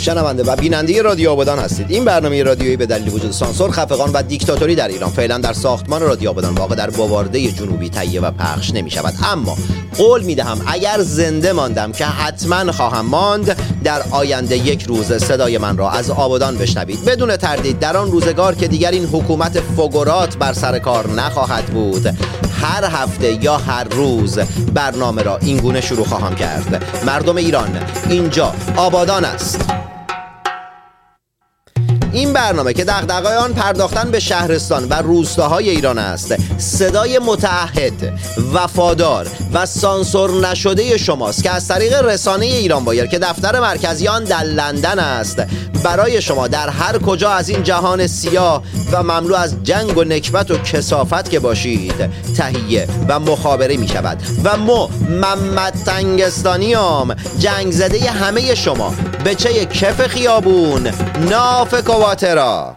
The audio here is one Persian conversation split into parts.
شنونده و بیننده رادیو آبادان هستید. این برنامه رادیویی به دلیل وجود سانسور خفقان و دیکتاتوری در ایران فعلا در ساختمان رادیو آبادان واقع در بوارده جنوبی تهیه و پخش نمی شود اما قول می دهم اگر زنده ماندم که حتما خواهم ماند در آینده یک روز صدای من را از آبادان بشنوید. بدون تردید در آن روزگار که دیگر این حکومت فگورات بر سر کار نخواهد بود هر هفته یا هر روز برنامه را اینگونه شروع خواهم کرد. مردم ایران اینجا آبادان است. این برنامه که دغدغه‌های آن پرداختن به شهرستان و روستاهای ایران است. صدای متعهد وفادار و سانسور نشده شماست که از طریق رسانه ایران بایر که دفتر مرکزی آن در لندن است. برای شما در هر کجا از این جهان سیاه و مملو از جنگ و نکبت و کسافت که باشید تهیه و مخابره می شود. و ما محمد تنگستانیام جنگ زده همه شما به چه کف خیابون ناف کواترا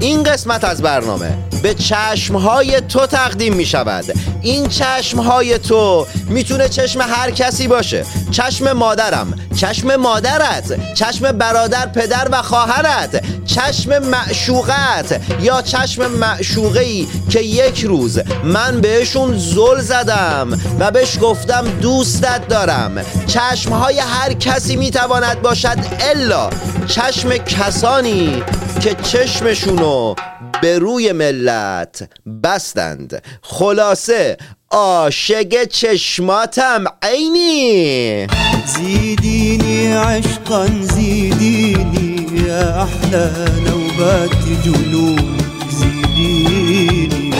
این قسمت از برنامه به چشمهای تو تقدیم می شود. این چشمهای تو می‌تونه چشم هر کسی باشه. چشم مادرم چشم مادرت چشم برادر پدر و خواهرت چشم معشوقت یا چشم معشوقه ای که یک روز من بهشون زل زدم و بهش گفتم دوستت دارم. چشمهای هر کسی می‌تواند باشد الا چشم کسانی که چشمشونو به روی ملت بستند. خلاصه عاشق چشماتم عینی! زيديني عشقا زيديني يا أحلى نوبات جنون زيديني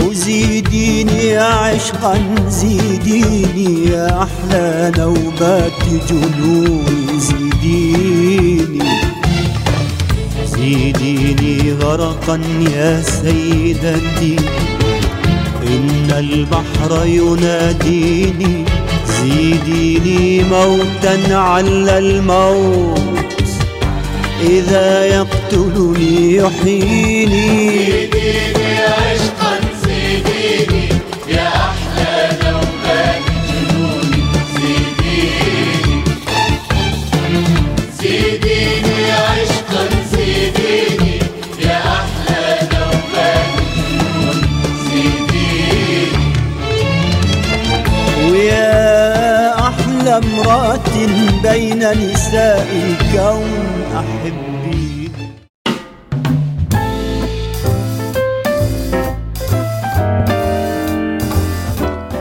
وزيديني عشقا زيديني يا أحلى نوبات جنون زيديني زيديني غرقا يا سيدتي. إن البحر يناديني زيديني موتا على الموت. إذا يقتلني يحييني. امرأة بين نساء الكون أحبي.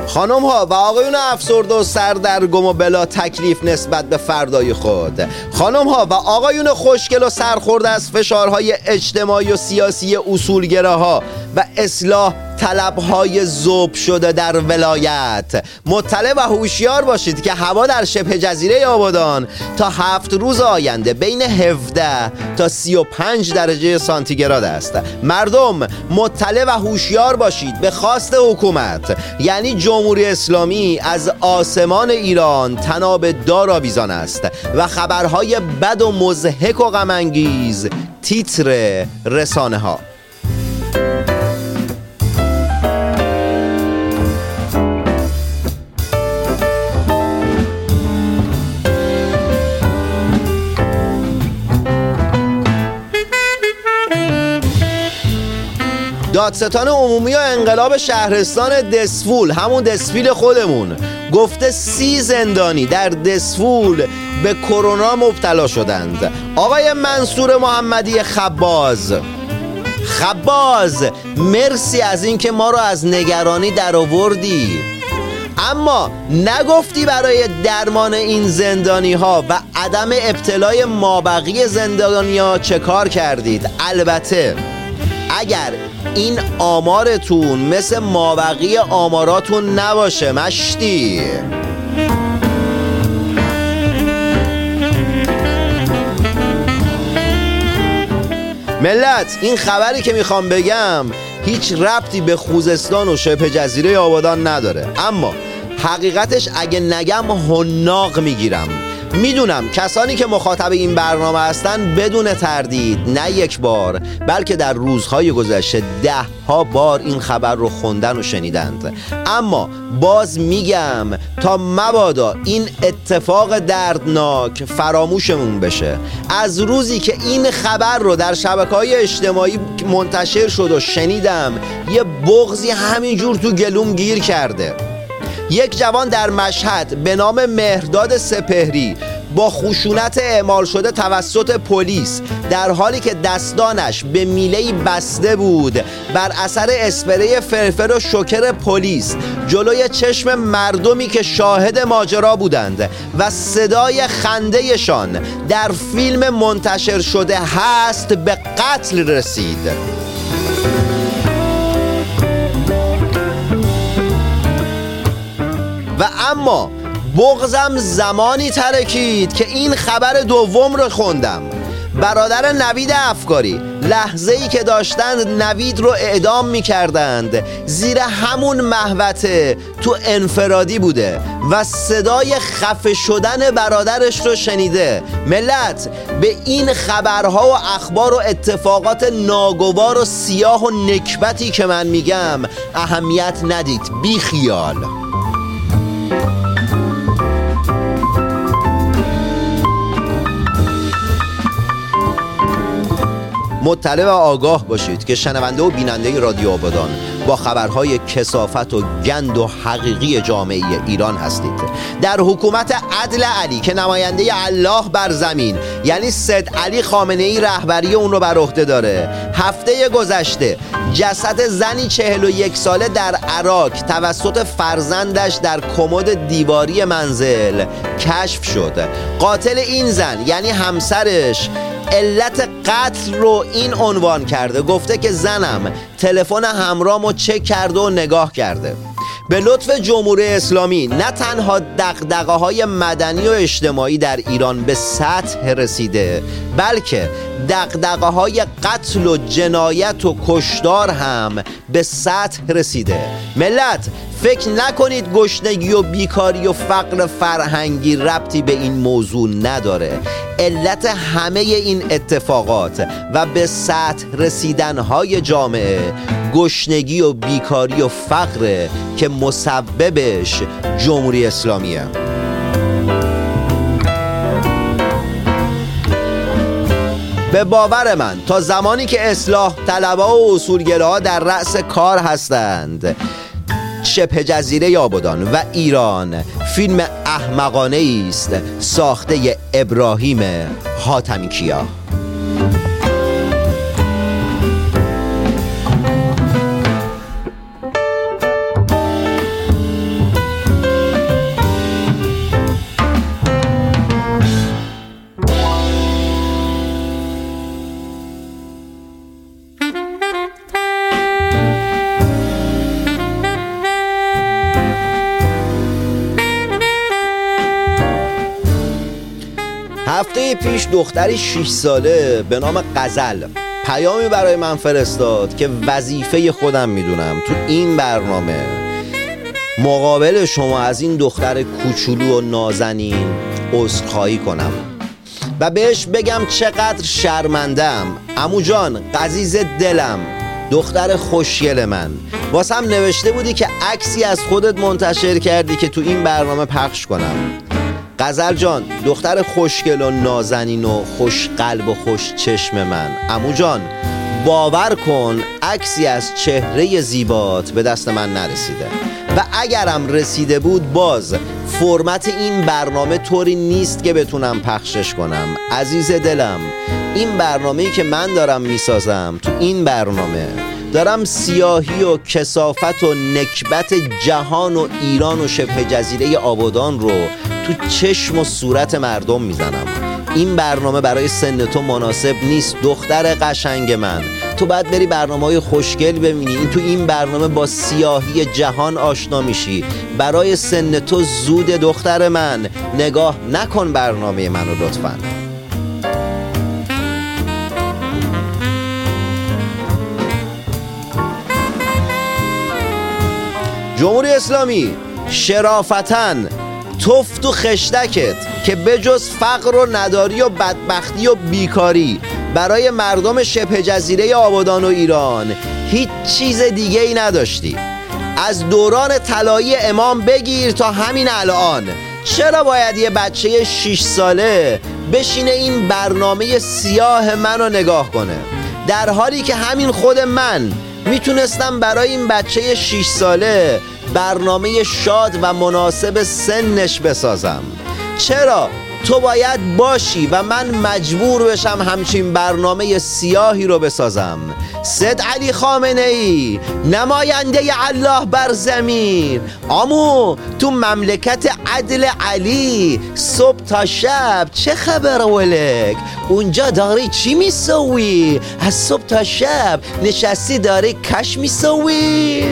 خانم ها و آقایون افسرده و سردرگم و بلا تکلیف نسبت به فردای خود. خانم ها و آقایون خوشگل و سرخورده از فشارهای اجتماعی و سیاسی اصولگراها و اصلاح طلبهای زوب شده در ولایت. مطلع و هوشیار باشید که هوا در شبه جزیره آبادان تا هفت روز آینده بین 17 تا 35 درجه سانتیگراد است. مردم مطلع و هوشیار باشید به خواست حکومت. یعنی جمهوری اسلامی از آسمان ایران تناب دار آویزان است و خبرهای بد و مزهک و غمانگیز تیتر رسانه ها دادستان عمومی و انقلاب شهرستان دسفول همون دسفیل خودمون. گفته سی زندانی در دسفول به کرونا مبتلا شدند. آقای منصور محمدی خباز. خباز مرسی از اینکه ما رو از نگرانی در آوردی. اما نگفتی برای درمان این زندانی ها و عدم ابتلای مابقی زندانی ها چه کار کردید؟ البته اگر این آمارتون مثل مابقی آماراتون نباشه مشتی. ملت این خبری که می‌خوام بگم هیچ ربطی به خوزستان و شبه جزیره آبادان نداره. اما حقیقتش اگه نگم هناق می‌گیرم. می‌دونم کسانی که مخاطب این برنامه هستن بدون تردید نه یک بار بلکه در روزهای گذشته ده ها بار این خبر رو خوندن و شنیدند. اما باز میگم تا مبادا این اتفاق دردناک فراموشمون بشه. از روزی که این خبر رو در شبکه های اجتماعی منتشر شد و شنیدم یه بغزی همینجور تو گلوم گیر کرده. یک جوان در مشهد به نام مهرداد سپهری با خشونت اعمال شده توسط پلیس در حالی که دستانش به میله بسته بود بر اثر اسپری فرفر و شکر پلیس جلوی چشم مردمی که شاهد ماجرا بودند و صدای خندهشان در فیلم منتشر شده هست به قتل رسید. و اما بغزم زمانی ترکید که این خبر دوم رو خوندم. برادر نوید افکاری لحظه ای که داشتند نوید رو اعدام می کردند زیر همون محوته تو انفرادی بوده و صدای خفه شدن برادرش رو شنیده. ملت به این خبرها و اخبار و اتفاقات ناگوار و سیاه و نکبتی که من میگم اهمیت ندید. بی خیال مطلع و آگاه باشید که شنونده و بیننده رادیو آبادان با خبرهای کسافت و گند و حقیقی جامعه ایران هستید. در حکومت عدل علی که نماینده الله بر زمین یعنی سید علی خامنه ای رهبری اون رو بر عهده داره. هفته گذشته جسد زنی چهل و یک ساله در عراق توسط فرزندش در کمد دیواری منزل کشف شد. قاتل این زن یعنی همسرش علت قتل رو این عنوان کرده. گفته که زنم تلفن همرامو چک کرده و نگاه کرده. به لطف جمهوری اسلامی نه تنها دقدقه های مدنی و اجتماعی در ایران به سطح رسیده بلکه دقدقه های قتل و جنایت و کشدار هم به سطح رسیده. ملت فکر نکنید گشنگی و بیکاری و فقر فرهنگی ربطی به این موضوع نداره. علت همه این اتفاقات و به سطح رسیدنهای جامعه گشنگی و بیکاری و فقر که مسببش جمهوری اسلامیه. به باور من تا زمانی که اصلاح طلبه و اصولگراها در رأس کار هستند شبه جزیره آبادان و ایران. فیلم احمقانه است ساخته ابراهیم حاتمی کیا پیش دختری 6 ساله به نام قزل پیامی برای من فرستاد که وظیفه خودم می‌دونم تو این برنامه. مقابل شما از این دختر کوچولو و نازنین عذرخواهی کنم. و بهش بگم چقدر شرمندم امو جان قزیز دلم دختر خوشگل من. واسم نوشته بودی که عکسی از خودت منتشر کردی که تو این برنامه پخش کنم. قزل جان دختر خوشگل و نازنین و خوش قلب و خوش چشم من. امو جان باور کن عکسی از چهره زیبات به دست من نرسیده. و اگرم رسیده بود باز فرمت این برنامه طوری نیست که بتونم پخشش کنم. عزیز دلم این برنامه‌ای که من دارم می‌سازم تو این برنامه دارم سیاهی و کسافت و نکبت جهان و ایران و شبه جزیره آبادان رو تو چشم و صورت مردم می‌زنم. این برنامه برای سن تو مناسب نیست دختر قشنگ من. تو باید بری برنامه های خوشگل ببینی. این تو این برنامه با سیاهی جهان آشنا میشی. برای سن تو زود دختر من. نگاه نکن برنامه منو لطفاً. جمهوری اسلامی شرافتن توف تو خشتکت که بجز فقر و نداری و بدبختی و بیکاری برای مردم شبه جزیره آبادان و ایران هیچ چیز دیگه ای نداشتی. از دوران طلایی امام بگیر تا همین الان. چرا باید یه بچه 6 ساله بشینه این برنامه سیاه من رو نگاه کنه؟ در حالی که همین خود من می‌تونستم برای این بچه 6 ساله برنامه شاد و مناسب سنش بسازم. چرا؟ تو باید باشی و من مجبور بشم همچین برنامه سیاهی رو بسازم. سید علی خامنه ای نماینده الله بر زمین. آمو تو مملکت عدل علی صبح تا شب چه خبر ولک؟ اونجا داری چی میسوی؟ از صبح تا شب نشستی داری کش میسوی؟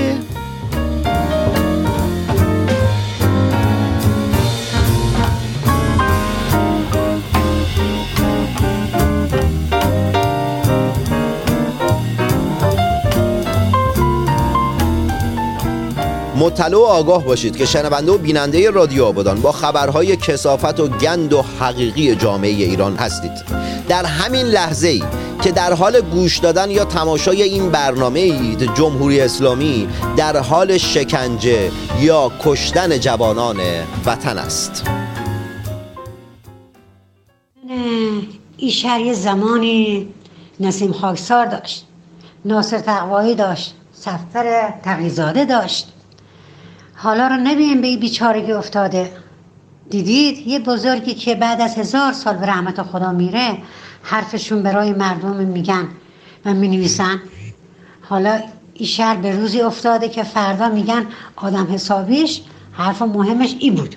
مطلع و آگاه باشید که شنونده و بیننده رادیو آبادان با خبرهای کسافت و گند و حقیقی جامعه ایران هستید. در همین لحظه ای که در حال گوش دادن یا تماشای این برنامه اید جمهوری اسلامی در حال شکنجه یا کشتن جوانان وطن است. این شهر یه زمانی نسیم خاکسار داشت ناصر تقوایی داشت سفر تقیزاده داشت. حالا رو نبین به این بیچارگی افتاده. دیدید؟ یه بزرگی که بعد از هزار سال به رحمت خدا میره حرفشون برای مردم میگن. و می‌نویسن حالا این شهر به روزی افتاده که فردا میگن آدم حسابیش حرف مهمش ای بود.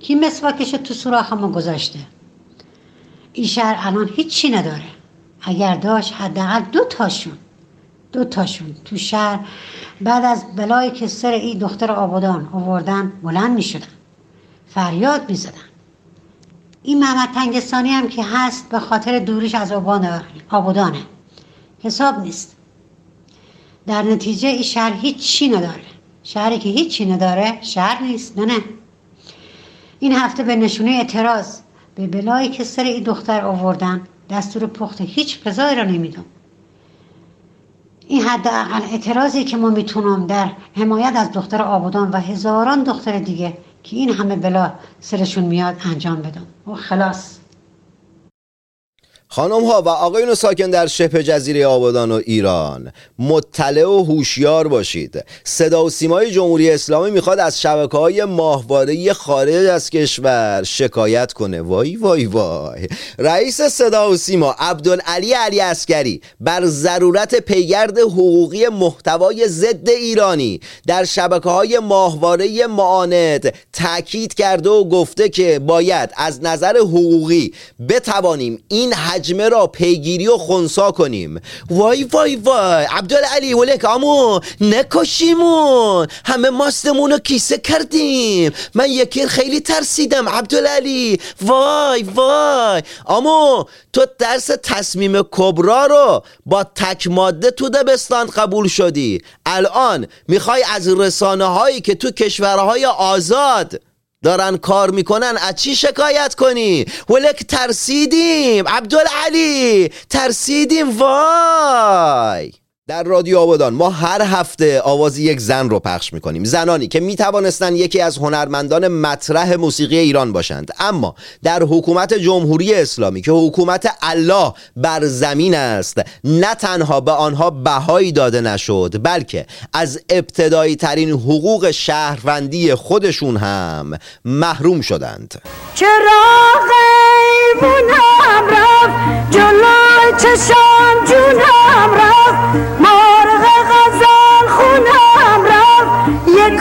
کی مسواکش تو سوراخ ما گذاشته؟ این شهر الان هیچی نداره. اگر داشت حداقل دو تاشون. دو تاشون تو شهر. بعد از بلایی که سر این دختر آبادان آوردن بلند می شدن فریاد می زدن این محمد تنگستانی هم که هست به خاطر دوریش از آبادانه. حساب نیست. در نتیجه این شهر هیچی نداره. شهری که هیچی نداره شهر نیست نه نه. این هفته به نشونه اعتراض به بلایی که سر این دختر آوردن دستور پخت هیچ غذایی را نمیدم این حداقل اعتراضی که ما می‌تونم در حمایت از دختر آبادان و هزاران دختر دیگه که این همه بلا سرشون میاد انجام بدم. و خلاص. خانم ها و آقایون ساکن در شبه جزیره آبادان و ایران مطلع و هوشیار باشید. صدا و سیمای جمهوری اسلامی می‌خواد از شبکه های ماهواره خارج از کشور شکایت کنه. وای وای وای. رئیس صدا و سیما عبدالعلی علی اسکری بر ضرورت پیگرد حقوقی محتوای ضد ایرانی در شبکه های ماهواره معاند تاکید کرده و گفته که باید از نظر حقوقی بتوانیم این حجمه را پیگیری و خونسا کنیم. وای وای وای. عبدالعلی ولک امو نکشیمون. همه ماستمون رو کیسه کردیم. من یکی خیلی ترسیدم عبدالعلی. وای وای. امو تو درس تصمیم کبرا رو با تک ماده تو دبستان قبول شدی. الان می‌خوای از رسانه هایی که تو کشورهای آزاد دارن کار می‌کنن از چی شکایت کنی؟ ولک ترسیدیم. عبدالعلی ترسیدیم وای. در رادیو آبادان ما هر هفته آواز یک زن رو پخش می‌کنیم. زنانی که می‌توانستند یکی از هنرمندان مطرح موسیقی ایران باشند. اما در حکومت جمهوری اسلامی که حکومت الله بر زمین است نه تنها به آنها بهایی داده نشد بلکه از ابتدایی ترین حقوق شهروندی خودشون هم محروم شدند. چراغ ایمونم رفت؟ جلوی چشم جونم رفت؟ مرغ غزل خونم رفت. یه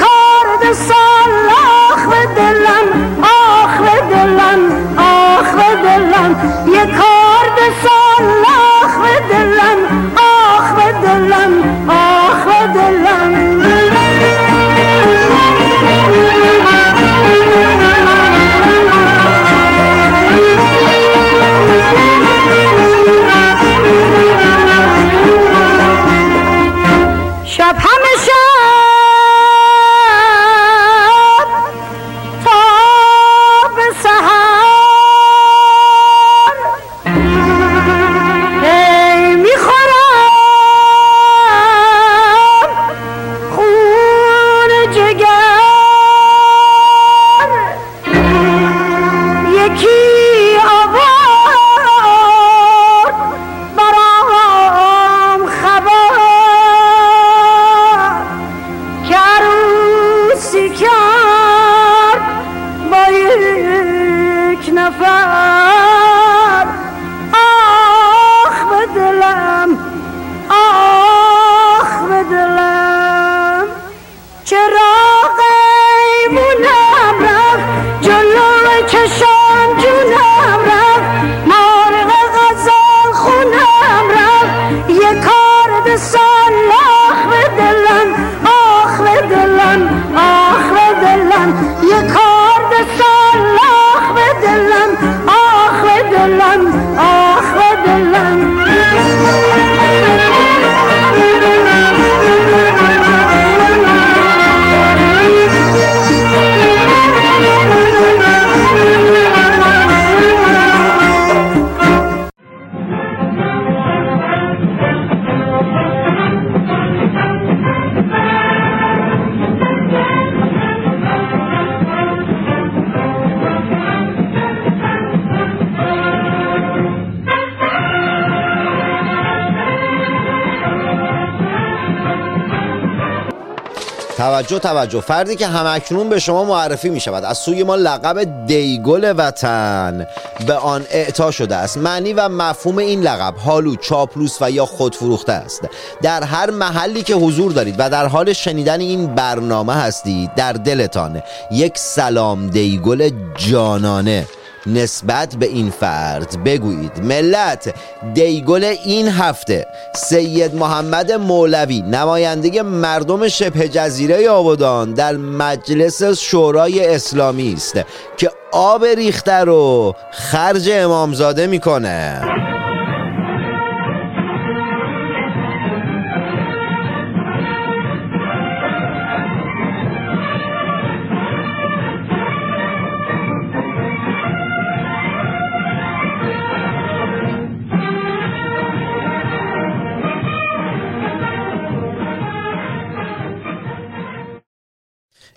توجه توجه. فردی که همکنون به شما معرفی می شود از سوی ما لقب دیگل وطن به آن اعطا شده است. معنی و مفهوم این لقب حالو چاپلوس و یا خودفروخته است. در هر محلی که حضور دارید و در حال شنیدن این برنامه هستید در دلتان یک سلام دیگل جانانه. نسبت به این فرد بگویید. ملت دیگل این هفته سید محمد مولوی نماینده مردم شبه جزیره آبادان در مجلس شورای اسلامی است که آب ریخته رو خرج امامزاده می‌کنه.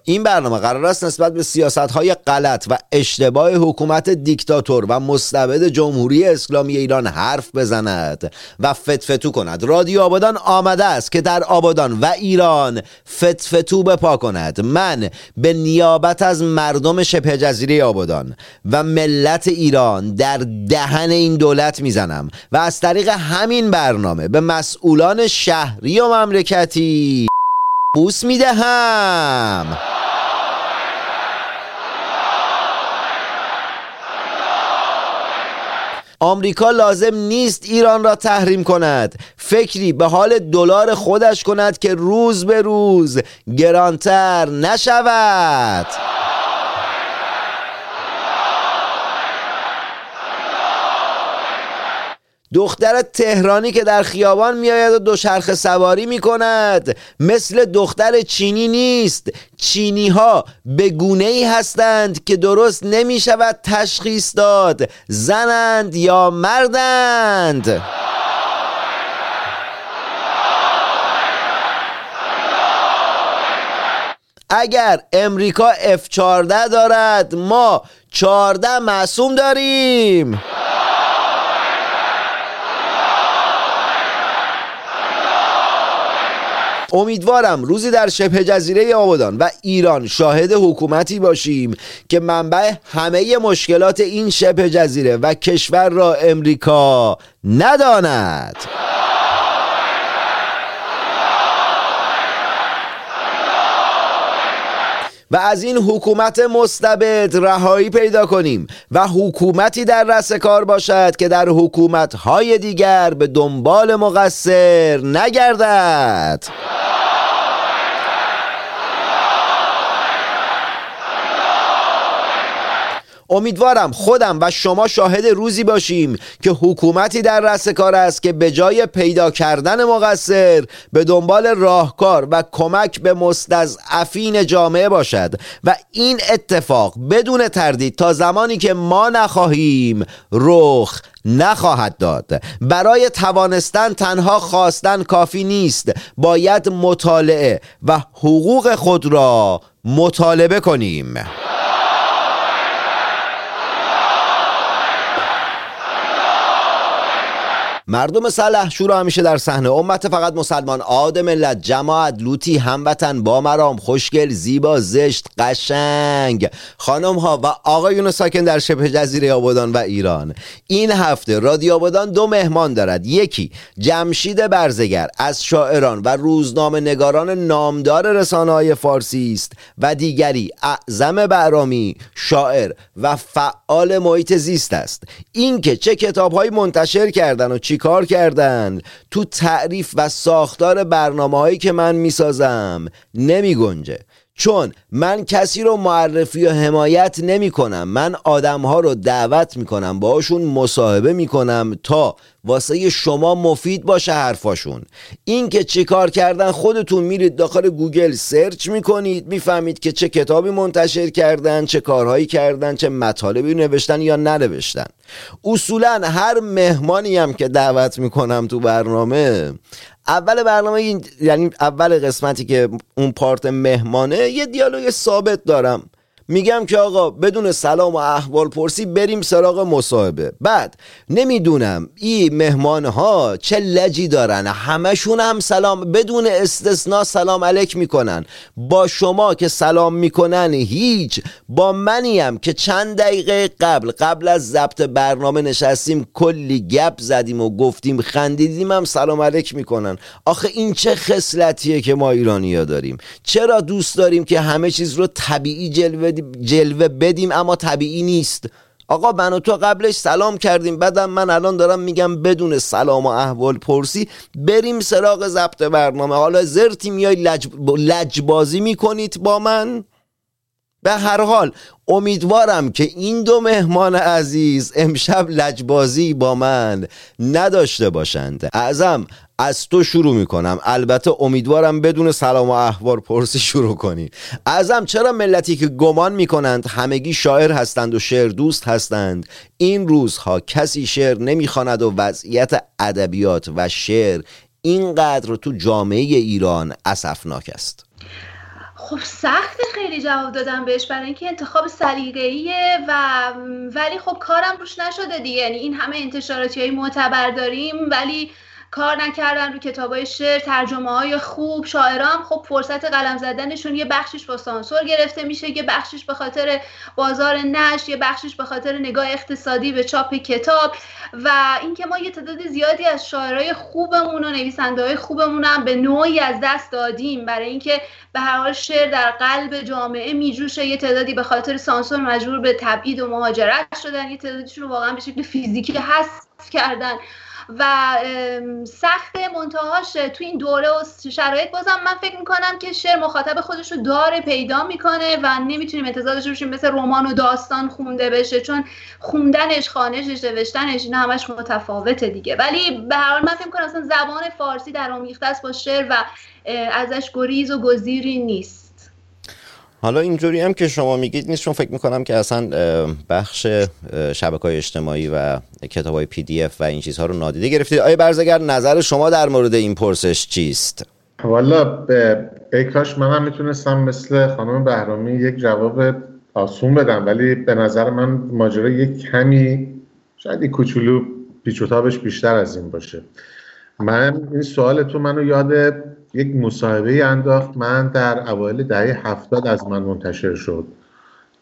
این برنامه قرار است نسبت به سیاست های غلط و اشتباه حکومت دیکتاتور و مستبد جمهوری اسلامی ایران حرف بزند و فتفتو کند. رادیو آبادان آمده است که در آبادان و ایران فتفتو بپا کند. من به نیابت از مردم شبه جزیره آبادان و ملت ایران در دهن این دولت می‌زنم و از طریق همین برنامه به مسئولان شهری و مملکتی بوس می‌دهم. آمریکا لازم نیست ایران را تحریم کند. فکری به حال دلار خودش کند که روز به روز گرانتر نشود. دختر تهرانی که در خیابان میآید و دوچرخه سواری می کند مثل دختر چینی نیست. چینی ها به گونه ای هستند که درست نمی شود تشخیص داد. زنند یا مردند؟ اگر امریکا F14 دارد ما 14 معصوم داریم. امیدوارم روزی در شبه جزیره آبادان و ایران شاهد حکومتی باشیم که منبع همه مشکلات این شبه جزیره و کشور را امریکا نداند. و از این حکومت مستبد رهایی پیدا کنیم و حکومتی در رأس کار باشد که در حکومتهای دیگر به دنبال مقصر نگردد. امیدوارم خودم و شما شاهد روزی باشیم که حکومتی در رأس کار است که به جای پیدا کردن مقصر به دنبال راهکار و کمک به مستضعفین جامعه باشد. و این اتفاق بدون تردید تا زمانی که ما نخواهیم رخ نخواهد داد. برای توانستن تنها خواستن کافی نیست. باید مطالعه و حقوق خود را مطالبه کنیم. مردم مسلح شورا همیشه در صحنه. امت فقط مسلمان عاد ملت جماعت لوتی هموطن با مرام خوشگل زیبا زشت قشنگ. خانم ها و آقایون ساکن در شبه جزیره آبادان و ایران. این هفته رادیو آبادان دو مهمان دارد. یکی جمشید برزگر از شاعران و روزنامه نگاران نامدار رسانه های فارسی است و دیگری اعظم برامی شاعر و فعال محیط زیست است. اینکه چه کتاب منتشر کردن و چی کار کردن؟ تو تعریف و ساختار برنامه هایی که من می‌سازم. نمی گنجه چون من کسی رو معرفی و حمایت نمی کنم. من آدم ها رو دعوت می کنم. باشون مصاحبه می کنم تا واسه شما مفید باشه حرفاشون. این که چی کار کردن خودتون میرید داخل گوگل سرچ می‌کنید می‌فهمید که چه کتابی منتشر کردن چه کارهایی کردن چه مطالبی نوشتن یا ننوشتن. اصولا هر مهمانی هم که دعوت می‌کنم تو برنامه اول برنامه یعنی اول قسمتی که اون پارت مهمانه یه دیالوگ ثابت دارم. میگم که آقا بدون سلام و احوال پرسی بریم سراغ مصاحبه. بعد نمی‌دونم این مهمان ها چه لجی دارن. همشون هم سلام بدون استثنا سلام علیک می‌کنن. با شما که سلام می‌کنن هیچ با منیم که چند دقیقه قبل قبل از ضبط برنامه نشستیم کلی گپ زدیم و گفتیم خندیدیم هم سلام علیک می‌کنن. آخه این چه خصلتیه که ما ایرانی ها داریم. چرا دوست داریم که همه چیز رو طبیعی جلوه جلوه بدیم اما طبیعی نیست. آقا من و تو قبلش سلام کردیم بعدم من الان دارم میگم بدون سلام و احوال پرسی بریم سراغ ضبط برنامه. حالا زرتی میای لج... لجبازی می‌کنید با من؟ به هر حال امیدوارم که این دو مهمان عزیز امشب لجبازی با من نداشته باشند. اعظم از تو شروع می‌کنم. البته امیدوارم بدون سلام و احوار پرسی شروع کنی. اعظم چرا ملتی که گمان می‌کنند همگی شاعر هستند و شعر دوست هستند این روزها کسی شعر نمی‌خواند و وضعیت ادبیات و شعر اینقدر تو جامعه ایران اسفناک است. خب سخت خیلی جواب دادم بهش برای اینکه انتخاب سلیقه‌ایه و ولی خب کارم روش نشده دیگه. یعنی این همه انتشاراتی های معتبر داریم ولی کار نکردن رو کتاب های شعر ترجمه های خوب شاعران. خب فرصت قلم زدنشون یه بخشش با سانسور گرفته میشه یه بخشش به خاطر بازار نش یه بخشش به خاطر نگاه اقتصادی به چاپ کتاب. و اینکه ما یه تعداد زیادی از شاعرای خوبمون و نویسنده های خوبمون هم به نوعی از دست دادیم. برای اینکه به هر حال شعر در قلب جامعه میجوشه یه تعدادی به خاطر سانسور مجبور به تبعید و مهاجرت شدن یه تعدادیشون واقعا به شکل فیزیکی حذف کردن. و سخت منتهاش تو این دوره و شرایط بازم من فکر می‌کنم که شعر مخاطب خودش رو داره پیدا می‌کنه و نمی‌تونیم داشته باشیم مثل رمان و داستان خونده بشه چون خوندنش خانشش نوشتنش اینا همش متفاوته دیگه. ولی به هر حال من فکر می‌کنم اصلا زبان فارسی در آمیخته است با شعر و ازش گریز و گزیری نیست. حالا اینجوری هم که شما میگید نیست چون فکر می‌کنم که اصلا بخش شبکه های اجتماعی و کتاب های پی دی اف و این چیزها رو نادیده گرفتید آیا برزگر نظر شما در مورد این پرسش چیست؟ والا ای کاش من هم می‌تونستم مثل خانم بهرامی یک جواب آسون بدم ولی به نظر من ماجرا یک کمی شاید یک کوچولو پیچ بیشتر از این باشه من این سوال تو منو یاد یک مصاحبه انداخت. من در اوایل دهه هفتاد از من منتشر شد.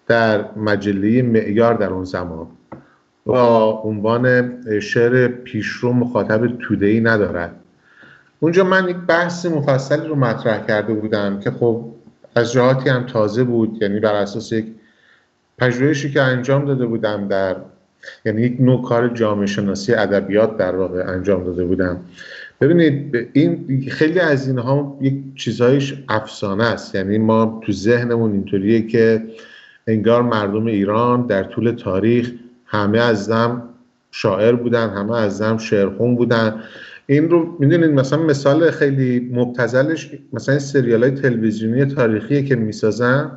در مجله معیار در اون زمان. با عنوان شعر پیشرو مخاطب توده ای ندارد. اونجا من یک بحث مفصلی رو مطرح کرده بودم که خب از جهاتی هم تازه بود. یعنی بر اساس یک پژوهشی که انجام داده بودم در یعنی یک نوع کار جامعه شناسی ادبیات در واقع انجام داده بودم. ببینید این خیلی از اینها یک چیزهایش افسانه است. یعنی ما تو ذهنمون اینطوریه که انگار مردم ایران در طول تاریخ همه از زم شاعر بودن همه از زم شعرخون بودن. این رو می‌دونید مثلا مثال خیلی مبتزلش مثلا سریال های تلویزیونی تاریخی که می‌سازن.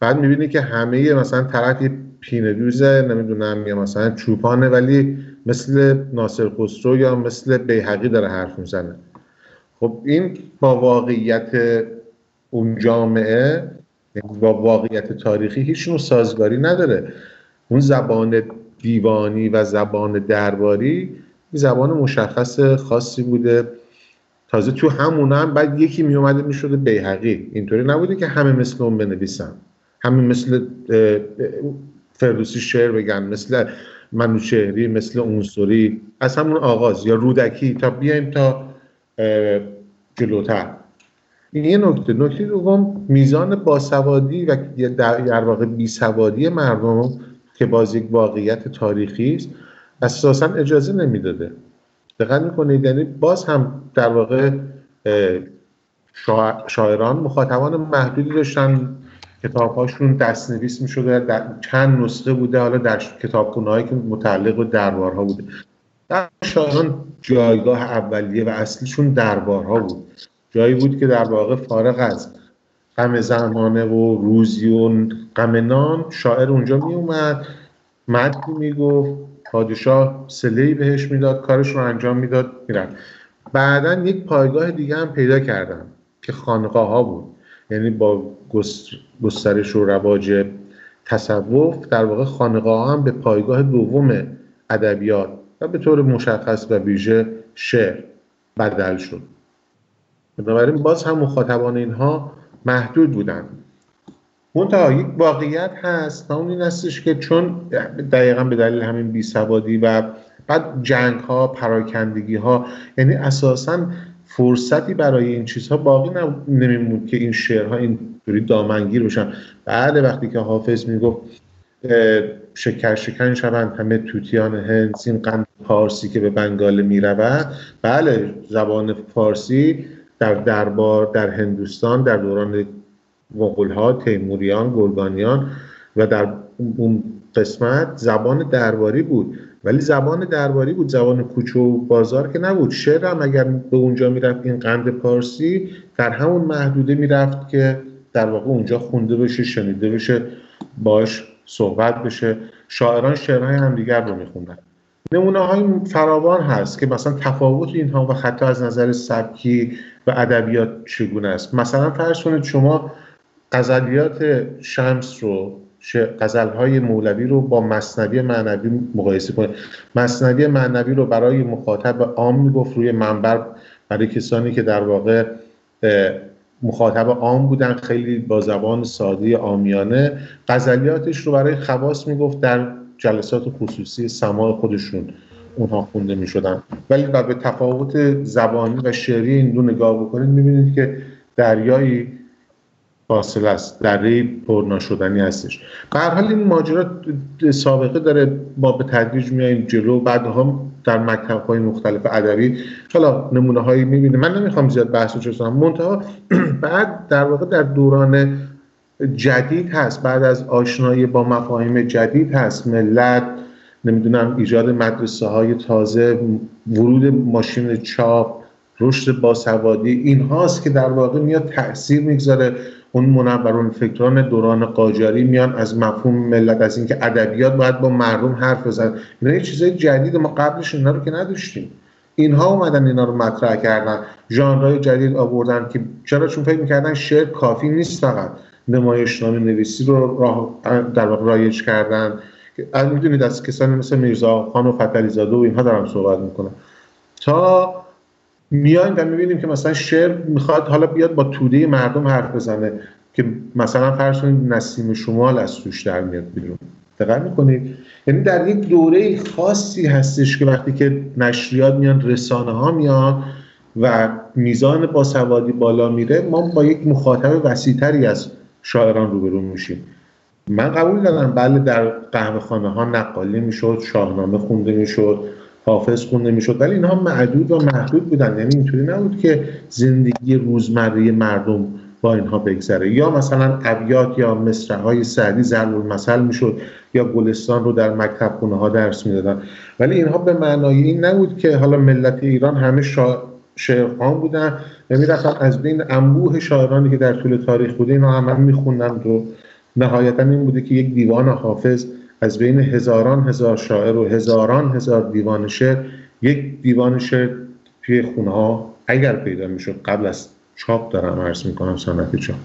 بعد می‌بینی که همه مثلا طرف پینه دوزه نمی‌دونم یا مثلا چوپانه ولی مثل ناصر خسرو یا مثل بیحقی داره حرف می‌زنه. خب این با واقعیت اون جامعه یعنی با واقعیت تاریخی هیچ نوع سازگاری نداره. اون زبان دیوانی و زبان درباری یه زبان مشخص خاصی بوده. تازه تو همون هم بعد یکی می اومده می‌شده بیهقی. اینطوری نبوده که همه مثل اون بنویسن. همه مثل فردوسی شعر بگن مثل منوچهری مثل اونسوری از همون آغاز یا رودکی تا بیایم تا جلوتر. این یه نکته. نکته دوم میزان باسوادی و در واقع بیسوادی مردم که باز یک واقعیت تاریخی است اساسا اجازه نمی‌داده. دقت می‌کنید؟ یعنی باز هم در واقع شاعران مخاطبان محدودی داشتن. کتابهاشون دستنویس می‌شده در چند نسخه بوده حالا در کتابخونه هایی که متعلق به دربارها بوده. در شاعران جایگاه اولیه و اصلیشون دربارها بود. جایی بود که در واقع فارغ از غم زمانه و روزی و غم نان شاعر اونجا می اومد مدی می‌گفت پادشاه سلهی بهش می‌داد کارش رو انجام می‌داد میرن بعدا یک پایگاه دیگه هم پیدا کردن که خانقاه ها بود. یعنی با گس- گسترش و رواج تصوف در واقع خانقاه هم به پایگاه دوم ادبیات و به طور مشخص و ویژه شعر بدل شد. بنابراین باز هم مخاطبان اینها محدود بودند. منتها یک واقعیت هست و اون این هستش که چون دقیقا به دلیل همین بیسوادی و بعد جنگ ها پراکندگی ها یعنی اساسا فرصتی برای این چیزها باقی نم- نمیموند که این شعرها اینطوری دامنگیر بشن. بله وقتی که حافظ می‌گفت شکر شکن شوند همه توتیان هند این قند پارسی که به بنگال می‌رود. بله زبان فارسی در دربار در هندوستان در دوران مغول تیموریان گرگانیان و در اون قسمت زبان درباری بود. ولی زبان درباری بود زبان کوچه و بازار که نبود. شعر هم اگر به اونجا می‌رفت این قند پارسی در همون محدوده می‌رفت که در واقع اونجا خونده بشه شنیده بشه باش صحبت بشه. شاعران شعرهای همدیگر رو میخوندن. نمونه های فراوان هست که مثلا تفاوت اینها و حتی از نظر سبکی و ادبیات چگونه است؟ مثلا فرض کنید شما غزلیات شمس رو غزل های مولوی رو با مصنوی معنوی مقایسه کنید مصنوی معنوی رو برای مخاطب عام می‌گفت روی منبر برای کسانی که در واقع مخاطب عام بودن خیلی با زبان ساده عامیانه. غزلیاتش رو برای خواص می‌گفت در جلسات خصوصی سماع خودشون اونها خونده می‌شدن. ولی و به تفاوت زبانی و شعری این دو نگاه بکنید می‌بینید که دریایی فاصله است. دره پرناشدنی هستش. به هر حال این ماجرا سابقه داره. ما به تدریج میایم جلو. بعدها در مکتب های مختلف ادبی حالا نمونه هایی می‌بینیم. من نمی‌خوام زیاد بحث چیز کنم منتها بعد در واقع در دوران جدید هست. بعد از آشنایی با مفاهیم جدید هست. ملت نمی‌دونم ایجاد مدرسه های تازه ورود ماشین چاپ رشد باسوادی این هاست که در واقع میاد تاثیر می‌گذاره. اون منورون فکران دوران قاجاری میان از مفهوم ملت از اینکه ادبیات باید با مردم حرف بزن اینا یه چیزای جدید ما قبلش اینا رو که نداشتیم. اینها اومدن اینا رو مطرح کردن. ژانرهای جدید آوردن که چرا؟ چون فکر می‌کردن شعر کافی نیست فقط. نمایشنامه نویسی رو راه در واقع رایج کردن. می‌دونید از کسانی مثل میرزا خان و فتلی زاده و اینها دارم صحبت می‌کنم. تا میایم و می‌بینیم که مثلا شعر می‌خواد حالا بیاد با توده مردم حرف بزنه که مثلا فرض کنید نسیم شمال از توش در میاد بیرون. دقت می‌کنید؟ یعنی در یک دوره خاصی هستش که وقتی که نشریات میان رسانه ها میان و میزان باسوادی بالا میره ما با یک مخاطب وسیعتری از شاعران روبرو میشیم. من قبول دارم بله در قهوه خانه ها نقالی می‌شد شاهنامه خونده می‌شد. حافظ خونده می‌شد. ولی اینها معدود و محدود بودن. یعنی اینطوری نبود که زندگی روزمره مردم با اینها بگذره. یا مثلا ابیات یا مصرعهای سعدی ضرب المثل می‌شد یا گلستان رو در مکتب خونه ها درس می‌دادن. ولی اینها به معنای این نبود که حالا ملت ایران همه شا... شعرخوان بودن. و می‌رفتن از بین انبوه شاعرانی که در طول تاریخ بوده اینا همه میخوندن و نهایتا این بوده که یک دیوان حافظ از بین هزاران هزار شاعر و هزاران هزار دیوان شعر یک دیوان شعر توی خونه ها اگر پیدا می‌شد قبل از چاپ دارم عرض می‌کنم سنت چاپ.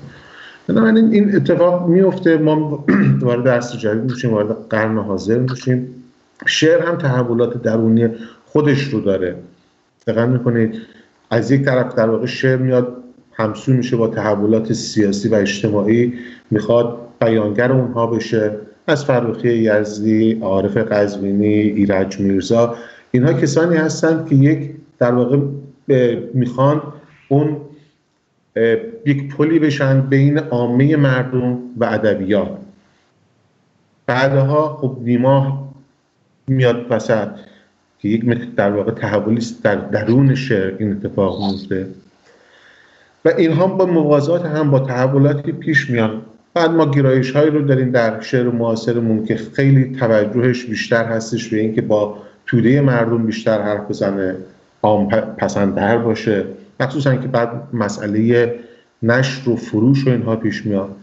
بنابراین این اتفاق میفته ما وارد عصر جدید میشیم وارد قرن حاضر میشیم. شعر هم تحولات درونی خودش رو داره. دقت می‌کنید از یک طرف در واقع شعر میاد همسو میشه با تحولات سیاسی و اجتماعی می‌خواد بیانگر اونها بشه. از فرخی یزدی، عارف قزوینی، ایرج میرزا اینها کسانی هستند که یک در واقع می‌خوان اون یک پلی بشن بین عامه مردم و ادبیات. بعدها خب نیما میاد وسط که یک در واقع تحولی در درون شعر این اتفاق میفته. و اینها با موازات هم با تحولاتی پیش میان. بعد ما گرایش هایی رو داریم در شعر معاصرمون که خیلی توجهش بیشتر هستش به اینکه با توده مردم بیشتر حرف بزنه عام پسندتر باشه. مخصوصا که بعد مسئله نشر و فروش و اینها پیش میاد.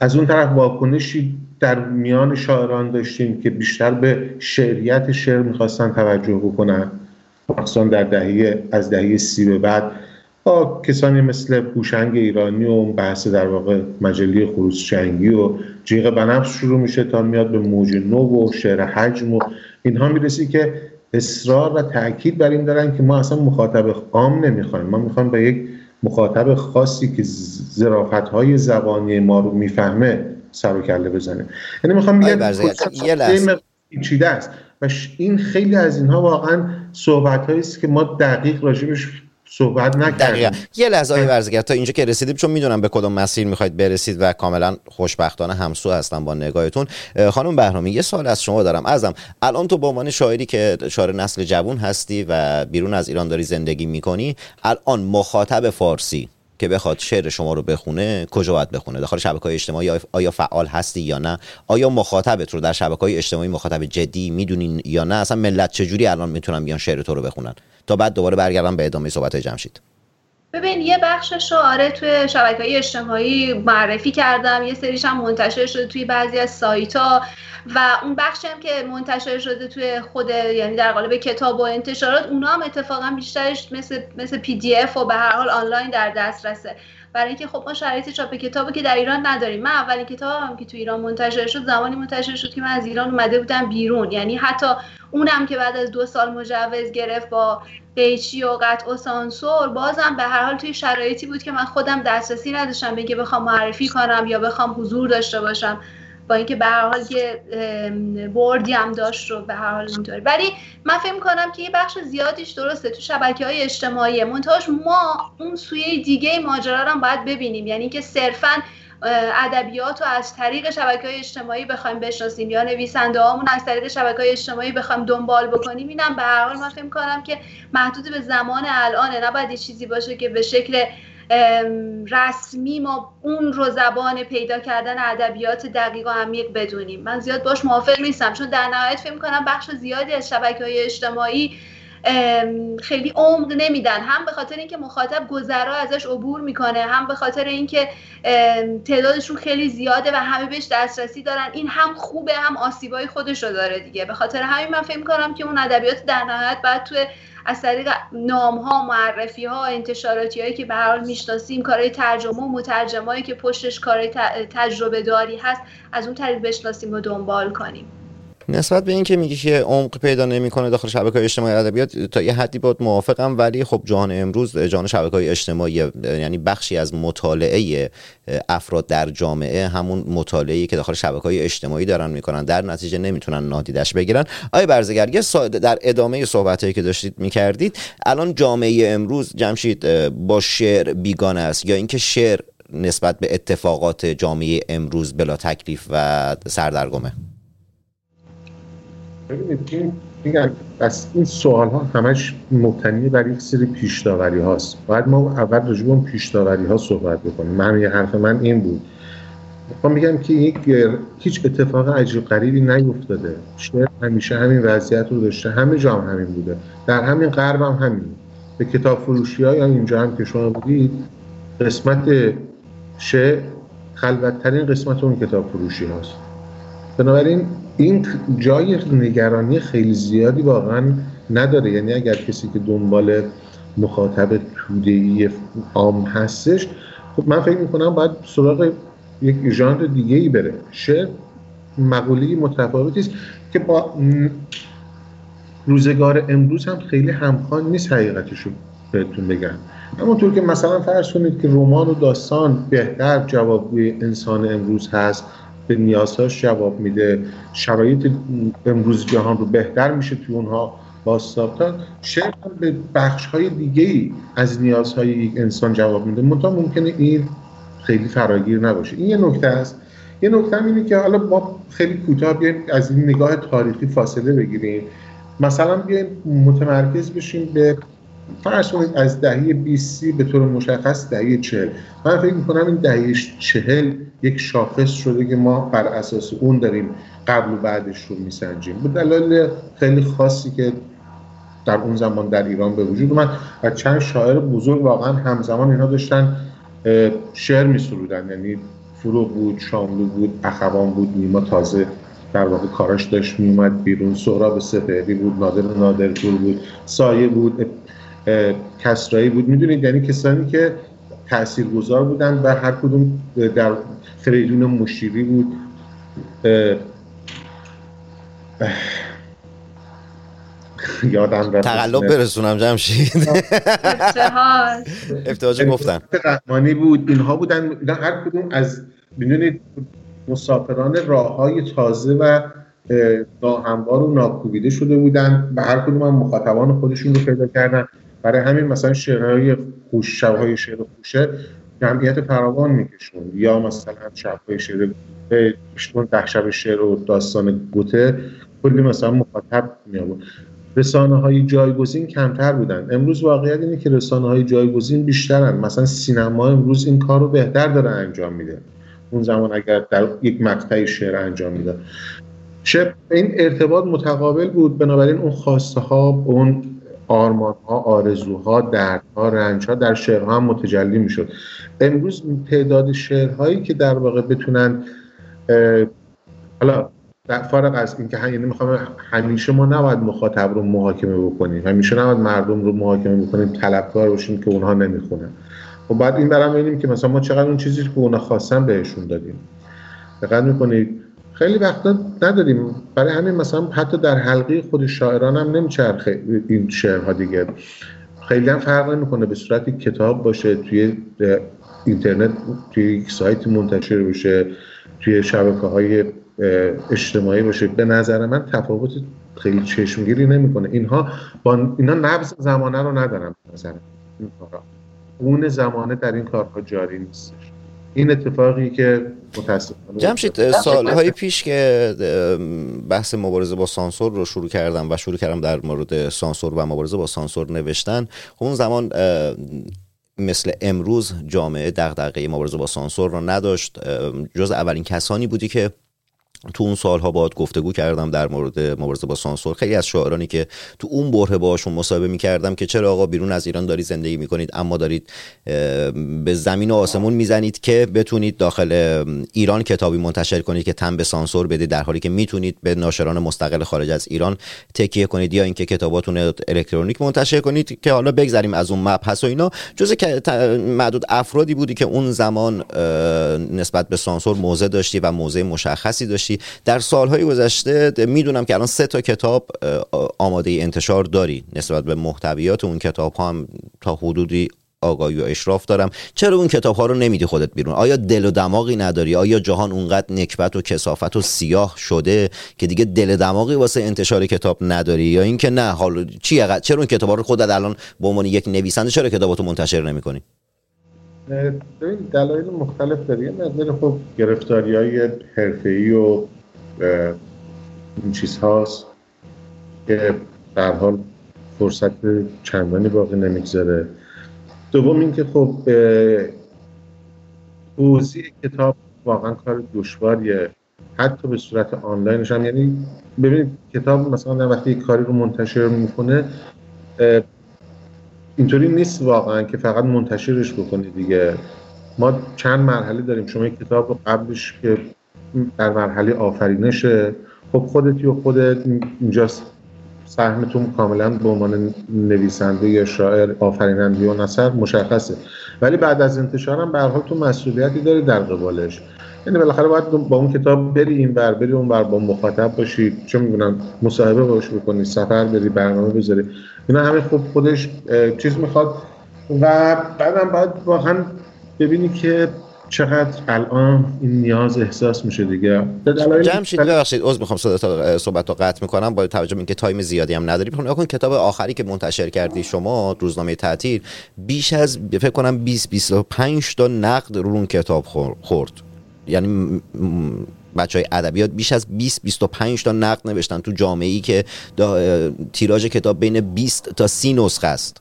از اون طرف واکنشی در میان شاعران داشتیم که بیشتر به شعریت شعر می‌خواستن توجه بکنن. مخصوصا در دهه از دهه سی به بعد با کسانی مثل بوشنگ ایرانی و بحث در واقع مجلی خروسچنگی و جیغ بنفش شروع میشه تا میاد به موج نو و شعر حجم و اینها می‌رسی که اصرار و تاکید بر این دارن که ما اصلا مخاطب عام نمی‌خوایم. ما می‌خوایم به یک مخاطب خاصی که ظرافت های زبانی ما رو می‌فهمه سر و کله بزنه. یعنی می‌خوام بگم یه است. و این خیلی از اینها واقعا صحبت است که ما دقیق راجبش صحبت نکردیم. یه لحظه آقای ورزگر تا اینجا که رسیدیم چون می‌دونم به کدوم مسیر می‌خواید برسید و کاملا خوشبختانه همسو هستم با نگاهتون. خانم بهرامی یه سال از شما دارم. ازم الان تو به عنوان شاعری که شاعر نسل جوون هستی و بیرون از ایران داری زندگی می‌کنی الان مخاطب فارسی که بخواد شعر شما رو بخونه کجا باید بخونه؟ داخل شبکه های اجتماعی آیا فعال هستی یا نه؟ آیا مخاطبت رو در شبکه های اجتماعی مخاطب جدی می‌دونین یا نه؟ اصلا ملت چجوری الان می‌تونن بیان شعر تو رو بخونن؟ تا بعد دوباره برگردم به ادامه صحبت جمشید. ببین یه بخشش رو آره توی شبکه های اجتماعی معرفی کردم. یه سریش هم منتشر شده توی بعضی از سایت ها و اون بخشی هم که منتشر شده توی خود یعنی در قالب کتاب و انتشارات اونا هم اتفاقا بیشترش مثل مثل پی دی اف و به هر حال آنلاین در دسترسه. برای اینکه خب ما شرایط چاپ کتابی که در ایران نداریم. من اولین کتابم که تو ایران منتشر شد زمانی منتشر شد که من از ایران اومده بودم بیرون. یعنی حتی اونم که بعد از دو سال مجوز گرفت با قیچی و قطع و سانسور بازم به هر حال توی شرایطی بود که من خودم دسترسی نداشتم به بخوام معرفی کنم یا بخوام حضور داشته باشم. با اینکه به هر حال یه بردی هم داشت رو به هر حال اینطوری. ولی من فکر کنم که یه بخش زیادیش درسته تو شبکه های اجتماعی. منتهاش ما اون سویه دیگه ماجرا رو باید ببینیم. یعنی که صرفا ادبیات رو از طریق شبکه های اجتماعی بخوایم بشناسیم یا نویسنده هامون از طریق شبکه های اجتماعی بخوایم دنبال بکنیم اینم به هر حال من فکر کنم که محدود به زمان الانه. نباید یه چیزی باشه که به شکل رسمی ما اون رو زبان پیدا کردن ادبیات دقیق و عمیق بدونیم. من زیاد باش موافق نیستم چون در نهایت فکر کنم بخش زیادی از شبکه های اجتماعی خیلی عمق نمیدن. هم به خاطر اینکه مخاطب گذرا ازش عبور می‌کنه هم به خاطر اینکه تعدادشون خیلی زیاده و همه بهش دسترسی دارن. این هم خوبه هم آسیبای خودش رو داره دیگه. به خاطر همین من فکر کنم که اون ادبیات در نهایت باید توی از طریق نام ها معرفی ها انتشاراتی هایی که به هر حال می‌شناسیم کارهای ترجمه و مترجمایی که پشتش کارهای تجربه داری هست از اون طریق بشناسیم و دنبال کنیم. نسبت به اینکه میگی که عمق پیدا نمی‌کنه داخل شبکه های اجتماعی ادبیات تا یه حدی بود موافقم ولی خب جهان امروز جهان شبکه های اجتماعی یعنی بخشی از مطالعه افراد در جامعه همون مطالعه‌ای که داخل شبکه های اجتماعی دارن می‌کنن در نتیجه نمی‌تونن نادیدش بگیرن. آیا برزگر یه در ادامه صحبتایی که داشتید می‌کردید الان جامعه امروز جمشید با شعر بیگانه است یا اینکه شعر نسبت به اتفاقات جامعه امروز بلا تکلیف و سردرگمه؟ ببینید میگن بس این سوال ها همش مبتنی بر یک سری پیش هاست. باید ما اول راجع اون پیش ها صحبت بکنیم. من یه حرف من این بود. ما میگم که یک هیچ اتفاق عجیب غریبی نیفتاده. شعر همیشه همین وضعیت رو داشته. همه جا هم همین بوده. در همین غرب هم همین. به کتاب فروشی ها یا اینجا هم که شما بودید قسمت شعر خلوتترین قسمت اون کتاب فروشی هاست. بنابراین این جای نگرانی خیلی زیادی واقعا نداره. یعنی اگر کسی که دنبال مخاطب توده‌ای عام هستش خب من فکر می‌کنم باید سراغ یک ژانر دیگه ای بره. شعر مقوله متفاوتی است که با روزگار امروز هم خیلی همخوان نیست حقیقتش رو بهتون بگم. همونطور که مثلا فرض کنید که رمان و داستان بهتر جوابگوی انسان امروز هست به نیازهاش جواب میده. شرایط امروز جهان رو بهتر میشه توی اونها باستابتن شعر هم به بخش های دیگه ای از نیازهای یک انسان جواب میده. منتها ممکنه این خیلی فراگیر نباشه. این یه نکته است. یه نکته هم اینه که حالا ما خیلی کوتاه بیایم از این نگاه تاریخی فاصله بگیریم. مثلا بیایم متمرکز بشیم به فرض کنید از دهه 20 به طور مشخص دهه 40 من فکر می‌کنم این دهه 40 یک شاخص شده که ما بر اساس اون داریم قبل و بعدش رو میسنجیم. به دلایل خیلی خاصی که در اون زمان در ایران به وجود اومد و چند شاعر بزرگ واقعا همزمان اینا داشتن شعر میسرودن. یعنی فرو بود شاملو بود اخوان بود نیما تازه در واقع کاراش داشت میومد بیرون سهراب سپهری بود نادر نادرپور بود سایه بود کسرایی بود. می‌دونید یعنی کسانی که تاثیرگذار بودن و هر کدوم در فریدون مشیری بود. یادم رفت. تقلب. برسونم جمشید. افتحاجی گفتن. رحمانی بود. اینها بودن. اینا هر کدوم از می‌دونید مسافران راه های تازه و اه، ناهموار و ناکوبیده شده بودن و هر کدوم هم مخاطبان خودشون رو پیدا کردن. برای همین مثلا شعرهای خوش شبهای شعر خوشه جمعیت فراوان میکشون. یا مثلا شبهای شعر بیشتر ده شب شعر و داستان گوته. کلی مثلا مخاطب می رسانه های جایگزین کمتر بودن. امروز واقعیت اینه که رسانه های جایگزین بیشترن. مثلا سینما امروز این کار رو بهتر داره انجام میده. اون زمان اگر در یک مقطعی شعر انجام میده شعر این ارتباط متقابل بود. بنابراین اون خواسته ها اون آرمان ها آرزوها دردها رنج ها در شعرها هم متجلی می‌شد. امروز تعداد شعرهایی که در واقع بتونن حالا در فارغ از اینکه هم- یعنی می‌خوام همیشه ما نباید مخاطب رو محاکمه بکنیم. همیشه نباید مردم رو محاکمه بکنیم طلبکار باشیم که اونها نمی‌خونن. خب بعد این برام ببینیم که مثلا ما چقدر اون چیزی که اونها خواستن بهشون دادیم. دقت می‌کنید؟ خیلی وقتا نداریم. برای همین مثلا حتی در حلقه خود شاعران هم نمیچرخه این شعرها دیگه. خیلی هم فرق نمی‌کنه. به صورت کتاب باشه توی اینترنت توی یک سایت منتشر بشه توی شبکه های اجتماعی باشه. به نظر من تفاوت خیلی چشمگیری نمی‌کنه. اینها با اینا نبض زمانه رو ندارن به نظر اون زمانه در این کارها جاری نیستش این اتفاقی که متاسفانه جمشید سالهای پیش که بحث مبارزه با سانسور رو شروع کردم و شروع کردم در مورد سانسور و مبارزه با سانسور نوشتن خب اون زمان مثل امروز جامعه دغدغه مبارزه با سانسور رو نداشت. جز اولین کسانی بودی که تو اون سالها باهات گفتگو کردم در مورد مبارزه با سانسور. خیلی از شاعرانی که تو اون بره باشون مصاحبه می‌کردم که چرا آقا بیرون از ایران دارید زندگی می‌کنید اما دارید به زمین و آسمون می‌زنید که بتونید داخل ایران کتابی منتشر کنید که تن به سانسور بدید در حالی که می‌تونید به ناشران مستقل خارج از ایران تکیه کنید یا اینکه کتاباتون رو الکترونیک منتشر کنید که حالا بگذریم از اون مبحث و اینا. جز معدود افرادی بودی که اون زمان نسبت به سانسور موضع داشتی و موضع مشخصی داشتی در سالهای گذشته می‌دونم که الان سه تا کتاب آماده انتشار داری نسبت به محتویات اون کتاب ها هم تا حدودی آگاهی و اشراف دارم. چرا اون کتاب ها رو نمیدی خودت بیرون؟ آیا دل و دماغی نداری؟ آیا جهان اونقدر نکبت و کسافت و سیاه شده که دیگه دل و دماغی واسه انتشار کتاب نداری؟ یا اینکه نه حالا چی چرا اون کتاب ها رو خودت الان به عنوان یک نویسنده چرا کتاباتو منتشر نمی‌کنی؟ ببین دلایل مختلف داره یه مقدار خب گرفتاری های حرفه‌ای و این چیزهاست که در حال فرصت چندانی باقی نمی‌گذاره. دوم اینکه خب توزیع کتاب واقعا کار دشواریه. حتی به صورت آنلاینش هم. یعنی ببینید کتاب مثلا وقتی کاری رو منتشر می‌کنه اینطوری نیست واقعا که فقط منتشرش بکنی دیگه. ما چند مرحله داریم. شما یک کتاب رو قبلش که در مرحله آفرینشه خب خودتی و خودت اینجاست سهمتون کاملا به عنوان نویسنده یا شاعر آفریننده و نصر مشخصه. ولی بعد از انتشارم به حال تو مسئولیتی داری در قبالش. یعنی بالاخره باید با اون کتاب بری این بر بری اون بر با مخاطب باشی چه می‌دونم مصاحبه باش بکنی سفر بری برنامه بذاری. اینا همه خود خودش چیز می‌خواد. و بعدم باید واقعا ببینی که چقدر الان این نیاز احساس میشه دیگه. جمشید ببخشید عذر می‌خوام صحبت رو قطع می‌کنم. با توجه به اینکه تایم زیادی هم نداریم. خب نگاه کن کتاب آخری که منتشر کردی شما روزنامه تعطیل بیش از فکر کنم 20 25 تا نقد رو اون کتاب خور- خورد. یعنی بچه های ادبیات بیش از 20 25 تا نقد نوشتن تو جامعه ای که تیراژ کتاب بین 20 تا 30 نسخه است.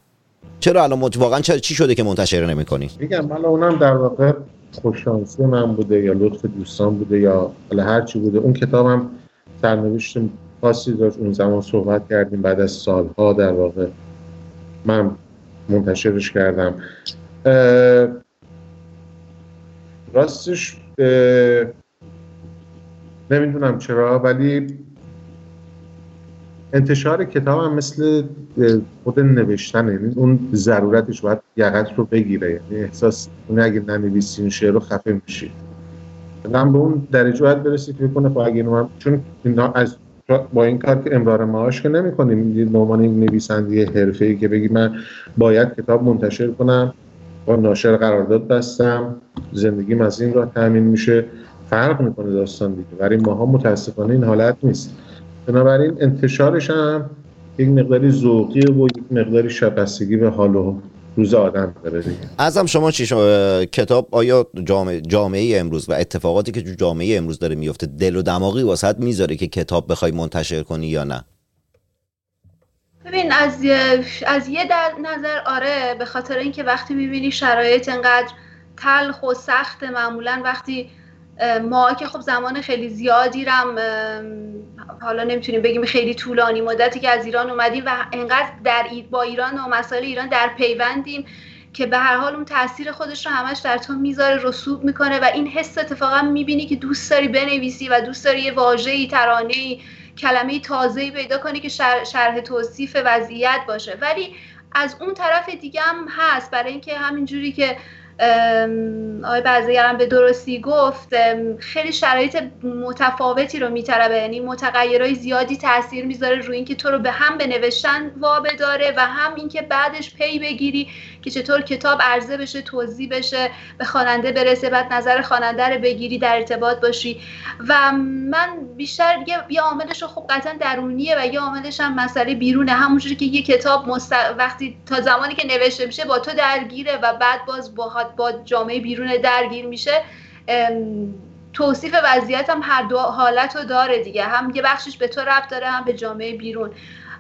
چرا الان واقعا چرا چی شده که منتشر نمی‌کنی؟ میگم حالا اونم در واقع خوششانسی من بوده یا لطف دوستان بوده یا حالا هر چی بوده. اون کتابم سرنوشت خاصی داشت اون زمان صحبت کردیم. بعد از سالها در واقع من منتشرش کردم. راستش نمی‌دونم چرا ولی انتشار کتاب هم مثل خود نوشتنه یعنی اون ضرورتش باید یقت رو بگیره یعنی احساس اون اگه ننویسی این شعر رو خفه میشی. من به اون درجه باید برسی که بکنه خب اگه چون اینا از با این کار که امرار معاش که نمی کنیم به عنوان یک نویسنده حرفه‌ای که بگی من باید کتاب منتشر کنم. با ناشر قرارداد بستم. زندگیم از این راه تامین میشه. فرق می‌کنه داستان دیگه. برای ماها متاسفانه این حالت نیست. بنابراین انتشارش هم یک مقداری ذوقی و یک مقداری شبستگی به حال و روز آدم داره دیگه. ازم شما چی شما کتاب آیا جامعه, جامعه امروز و اتفاقاتی که جامعه امروز داره میفته دل و دماغی واسط می‌ذاره که کتاب بخوای منتشر کنی یا نه؟ ببین از از یه نظر آره به خاطر اینکه وقتی می‌بینی شرایط انقدر تلخ و سخت معمولا وقتی ما که خب زمان خیلی زیادی رم حالا نمی‌تونیم بگیم خیلی طولانی مدتی که از ایران اومدیم و انقدر در با ایران و مسائل ایران در پیوندیم که به هر حال اون تاثیر خودش رو همش در تو می‌ذاره رسوب می‌کنه و این حس اتفاقا می‌بینی که دوست داری بنویسی و دوست داری یه واژه‌ای ترانه‌ای کلمه تازه‌ای پیدا کنی که شر- شرح توصیف وضعیت باشه. ولی از اون طرف دیگه هم هست. برای اینکه همین جوری که آقای بعضیگرم به درستی گفت خیلی شرایط متفاوتی رو میطلبه. یعنی متغیرهای زیادی تاثیر می‌ذاره روی اینکه تو رو به هم به نوشتن وابه داره و هم اینکه بعدش پی بگیری. که چطور کتاب عرضه بشه توضیح بشه به خواننده برسه بعد نظر خواننده رو بگیری در ارتباط باشی. و من بیشتر یه, عاملش رو خب قطعا درونیه و یه عاملش هم مسئله بیرونه. همونجوری که یه کتاب مست... وقتی تا زمانی که نوشته میشه با تو درگیره و بعد باز با, با جامعه بیرون درگیر میشه توصیف وضعیت هم هر دو حالت رو داره دیگه. هم یه بخشش به تو ربط داره هم به جامعه بیرون.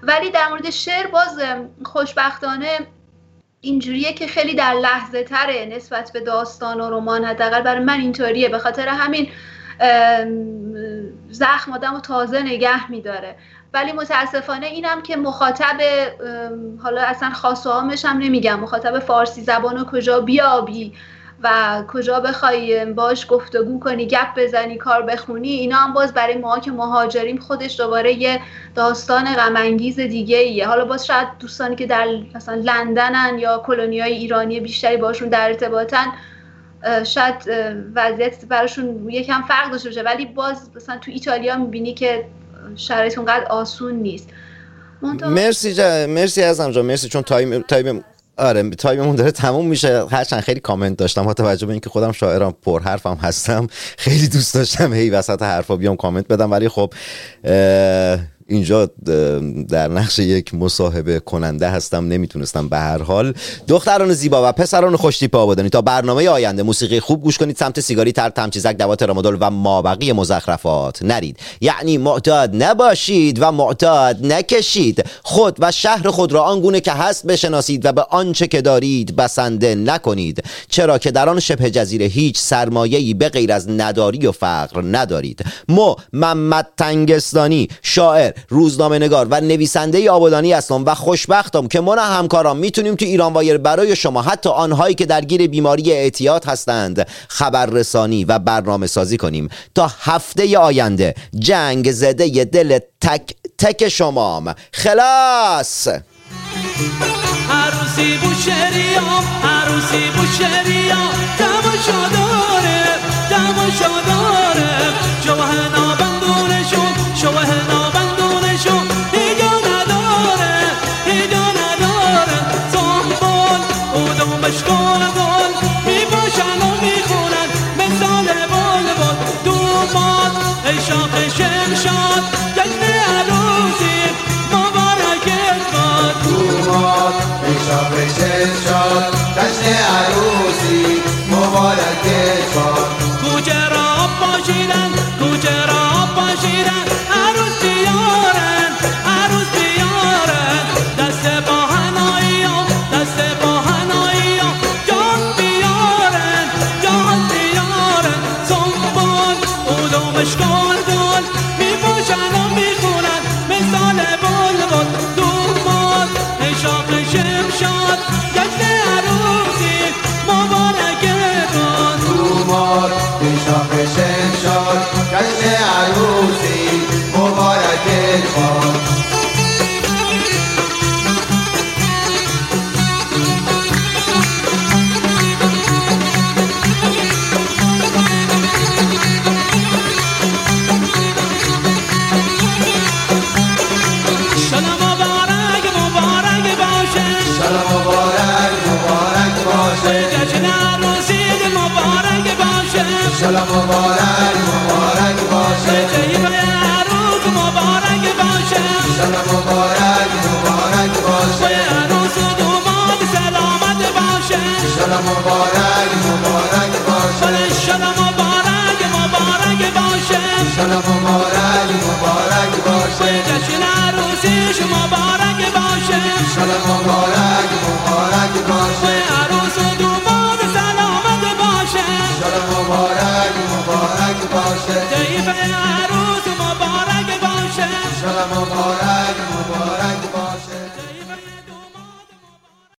ولی در مورد شعر باز خوشبختانه اینجوریه که خیلی در لحظه تره نسبت به داستان و رمان حداقل برای من اینطوریه. به خاطر همین زخم آدم رو تازه نگه میداره. ولی متاسفانه اینم که مخاطب حالا اصلا خاص و عامش هم نمیگم. مخاطب فارسی زبان رو کجا بیابی؟ و کجا بخوای باش گفتگو کنی گپ بزنی کار بخونی اینا هم باز برای ما که مهاجریم خودش دوباره یه داستان غم انگیز دیگه ایه. حالا باز شاید دوستانی که در مثلا لندنن یا کلونیای ایرانی بیشتری باشون در ارتباطن شاید وضعیت براشون یکم فرق داشته باشه. ولی باز مثلا تو ایتالیا می‌بینی که شرایط اونقدر آسون نیست. مرسی جا... مرسی اعظم جان. مرسی چون تایم تایم آره تایممون داره تموم میشه. هرچند خیلی کامنت داشتم. با توجه به اینکه خودم شاعرم پر حرفم هستم خیلی دوست داشتم هی وسط حرفا بیام کامنت بدم. ولی خب اینجا در نقش یک مصاحبه کننده هستم نمی‌تونستم به هر حال. دختران زیبا و پسران خوشتیپ آبادانی تا برنامه آینده موسیقی خوب گوش کنید سمت سیگاری تر تمچیزک دوات رامادول و مابقی مزخرفات. نرید. یعنی معتاد نباشید و معتاد نکشید. خود و شهر خود را آنگونه که هست بشناسید و به آنچه که دارید بسنده نکنید. چرا که در آن شبه جزیره هیچ سرمایه‌ای به غیر از نداری و فقر ندارید. مو محمد تنگستانی شاعر. روزنامه نگار و نویسنده آبادانی هستم و خوشبختم که من و همکارام می‌تونیم تو ایران وایر برای شما حتی آنهایی که درگیر بیماری اعتیاد هستند خبررسانی و برنامه سازی کنیم. تا هفته آینده جنگ زده دل تک تک شمام. خلاص! عروسی بو شریام عروسی بو شریام تماشا داره دعواشو داره. شوه نابندونشون شوه نابندونشون